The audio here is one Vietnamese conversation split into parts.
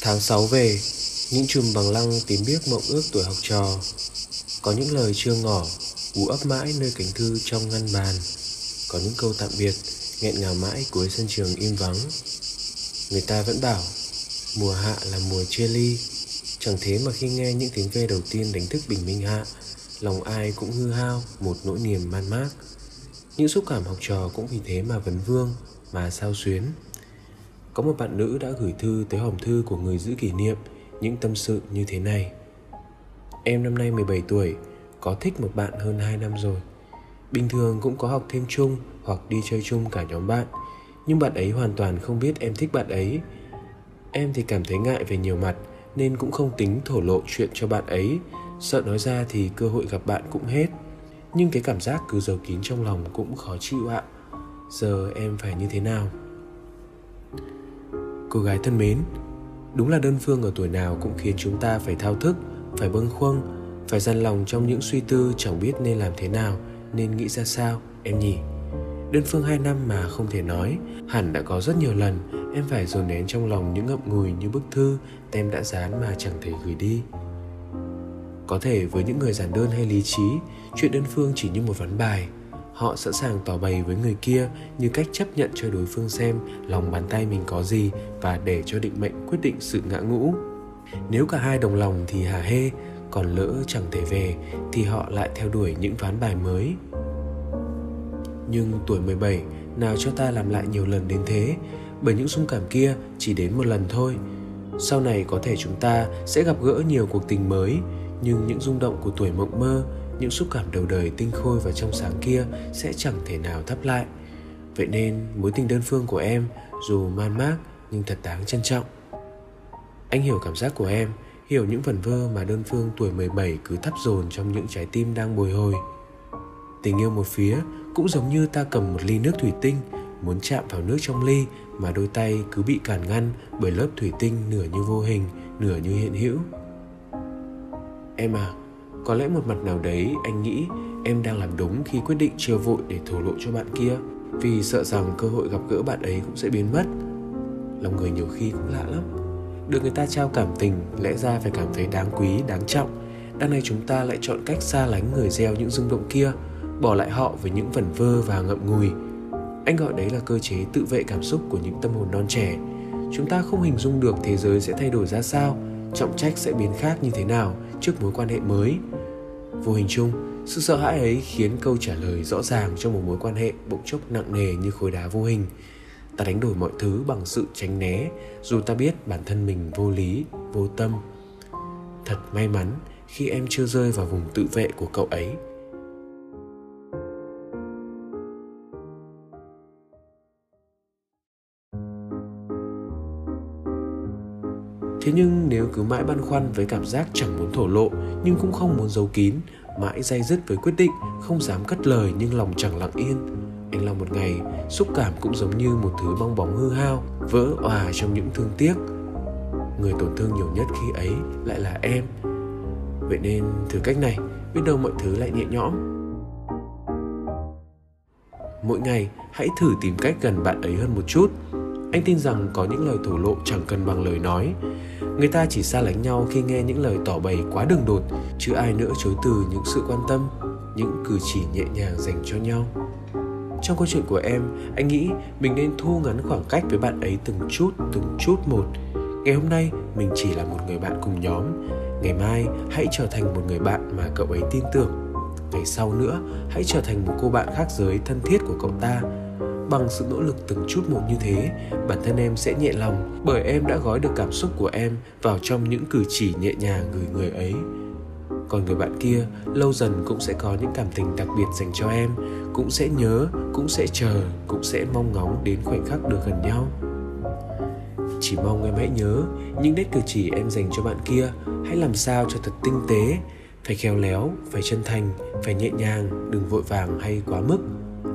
Tháng 6 về, những chùm bằng lăng tím biếc mộng ước tuổi học trò. Có những lời chưa ngỏ, ú ấp mãi nơi cánh thư trong ngăn bàn. Có những câu tạm biệt, nghẹn ngào mãi cuối sân trường im vắng. Người ta vẫn bảo, mùa hạ là mùa chia ly. Chẳng thế mà khi nghe những tiếng ve đầu tiên đánh thức bình minh hạ, lòng ai cũng hư hao một nỗi niềm man mác. Những xúc cảm học trò cũng vì thế mà vấn vương, mà sao xuyến. Có một bạn nữ đã gửi thư tới hòm thư của người giữ kỷ niệm những tâm sự như thế này. Em năm nay 17 tuổi, có thích một bạn hơn 2 năm rồi. Bình thường cũng có học thêm chung hoặc đi chơi chung cả nhóm bạn, nhưng bạn ấy hoàn toàn không biết em thích bạn ấy. Em thì cảm thấy ngại về nhiều mặt nên cũng không tính thổ lộ chuyện cho bạn ấy, sợ nói ra thì cơ hội gặp bạn cũng hết. Nhưng cái cảm giác cứ giấu kín trong lòng cũng khó chịu ạ. Giờ em phải như thế nào? Cô gái thân mến, đúng là đơn phương ở tuổi nào cũng khiến chúng ta phải thao thức, phải bâng khuâng, phải dằn lòng trong những suy tư chẳng biết nên làm thế nào, nên nghĩ ra sao, em nhỉ? Đơn phương hai năm mà không thể nói, hẳn đã có rất nhiều lần em phải dồn nén trong lòng những ngậm ngùi như bức thư tem đã dán mà chẳng thể gửi đi. Có thể với những người giản đơn hay lý trí, chuyện đơn phương chỉ như một ván bài, họ sẵn sàng tỏ bày với người kia như cách chấp nhận cho đối phương xem lòng bàn tay mình có gì và để cho định mệnh quyết định sự ngã ngũ. Nếu cả hai đồng lòng thì hà hê, còn lỡ chẳng thể về thì họ lại theo đuổi những ván bài mới. Nhưng tuổi 17 nào cho ta làm lại nhiều lần đến thế, bởi những xung cảm kia chỉ đến một lần thôi. Sau này có thể chúng ta sẽ gặp gỡ nhiều cuộc tình mới, nhưng những rung động của tuổi mộng mơ những xúc cảm đầu đời tinh khôi và trong sáng kia sẽ chẳng thể nào thắp lại. Vậy nên mối tình đơn phương của em dù man mác nhưng thật đáng trân trọng. Anh hiểu cảm giác của em, hiểu những vần vơ mà đơn phương tuổi 17 cứ thắp dồn trong những trái tim đang bồi hồi. Tình yêu một phía cũng giống như ta cầm một ly nước thủy tinh, muốn chạm vào nước trong ly mà đôi tay cứ bị cản ngăn bởi lớp thủy tinh nửa như vô hình, nửa như hiện hữu. Em à, có lẽ một mặt nào đấy anh nghĩ em đang làm đúng khi quyết định chưa vội để thổ lộ cho bạn kia. Vì sợ rằng cơ hội gặp gỡ bạn ấy cũng sẽ biến mất. Lòng người nhiều khi cũng lạ lắm. Được người ta trao cảm tình, lẽ ra phải cảm thấy đáng quý, đáng trọng. Đằng này chúng ta lại chọn cách xa lánh người gieo những rung động kia, bỏ lại họ với những vẩn vơ và ngậm ngùi. Anh gọi đấy là cơ chế tự vệ cảm xúc của những tâm hồn non trẻ. Chúng ta không hình dung được thế giới sẽ thay đổi ra sao trọng trách sẽ biến khác như thế nào trước mối quan hệ mới? Vô hình chung, sự sợ hãi ấy khiến câu trả lời rõ ràng trong một mối quan hệ bỗng chốc nặng nề như khối đá vô hình. Ta đánh đổi mọi thứ bằng sự tránh né, dù ta biết bản thân mình vô lý, vô tâm. Thật may mắn khi em chưa rơi vào vùng tự vệ của cậu ấy. Thế nhưng nếu cứ mãi băn khoăn với cảm giác chẳng muốn thổ lộ nhưng cũng không muốn giấu kín, mãi dây dứt với quyết định, không dám cất lời nhưng lòng chẳng lặng yên, anh Long một ngày xúc cảm cũng giống như một thứ bong bóng hư hao, vỡ òa trong những thương tiếc. Người tổn thương nhiều nhất khi ấy lại là em. Vậy nên thử cách này, biết đâu mọi thứ lại nhẹ nhõm. Mỗi ngày hãy thử tìm cách gần bạn ấy hơn một chút. Anh tin rằng có những lời thổ lộ chẳng cần bằng lời nói, người ta chỉ xa lánh nhau khi nghe những lời tỏ bày quá đường đột chứ ai nữa chối từ những sự quan tâm những cử chỉ nhẹ nhàng dành cho nhau. Trong câu chuyện của em anh nghĩ mình nên thu ngắn khoảng cách với bạn ấy từng chút từng chút một. Ngày hôm nay mình chỉ là một người bạn cùng nhóm. Ngày mai hãy trở thành một người bạn mà cậu ấy tin tưởng. Ngày sau nữa hãy trở thành một cô bạn khác giới thân thiết của cậu ta bằng sự nỗ lực từng chút một như thế, bản thân em sẽ nhẹ lòng bởi em đã gói được cảm xúc của em vào trong những cử chỉ nhẹ nhàng gửi người ấy. Còn người bạn kia lâu dần cũng sẽ có những cảm tình đặc biệt dành cho em, cũng sẽ nhớ, cũng sẽ chờ, cũng sẽ mong ngóng đến khoảnh khắc được gần nhau. Chỉ mong em hãy nhớ những nét cử chỉ em dành cho bạn kia, hãy làm sao cho thật tinh tế. Phải khéo léo, phải chân thành, phải nhẹ nhàng, đừng vội vàng hay quá mức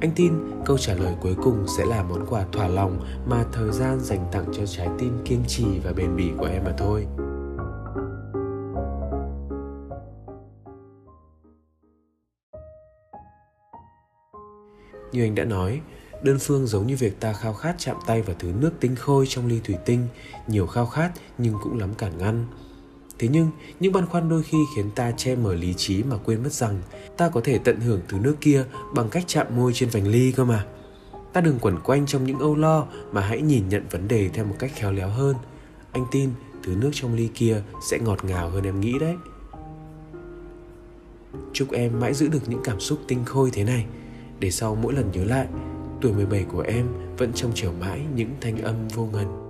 anh tin câu trả lời cuối cùng sẽ là món quà thỏa lòng mà thời gian dành tặng cho trái tim kiên trì và bền bỉ của em mà thôi. Như anh đã nói, đơn phương giống như việc ta khao khát chạm tay vào thứ nước tinh khôi trong ly thủy tinh. Nhiều khao khát nhưng cũng lắm cản ngăn thế nhưng, những băn khoăn đôi khi khiến ta che mở lý trí mà quên mất rằng ta có thể tận hưởng thứ nước kia bằng cách chạm môi trên vành ly cơ mà. Ta đừng quẩn quanh trong những âu lo mà hãy nhìn nhận vấn đề theo một cách khéo léo hơn. Anh tin thứ nước trong ly kia sẽ ngọt ngào hơn em nghĩ đấy. Chúc em mãi giữ được những cảm xúc tinh khôi thế này. Để sau mỗi lần nhớ lại, tuổi 17 của em vẫn trong chờ mãi những thanh âm vô ngần.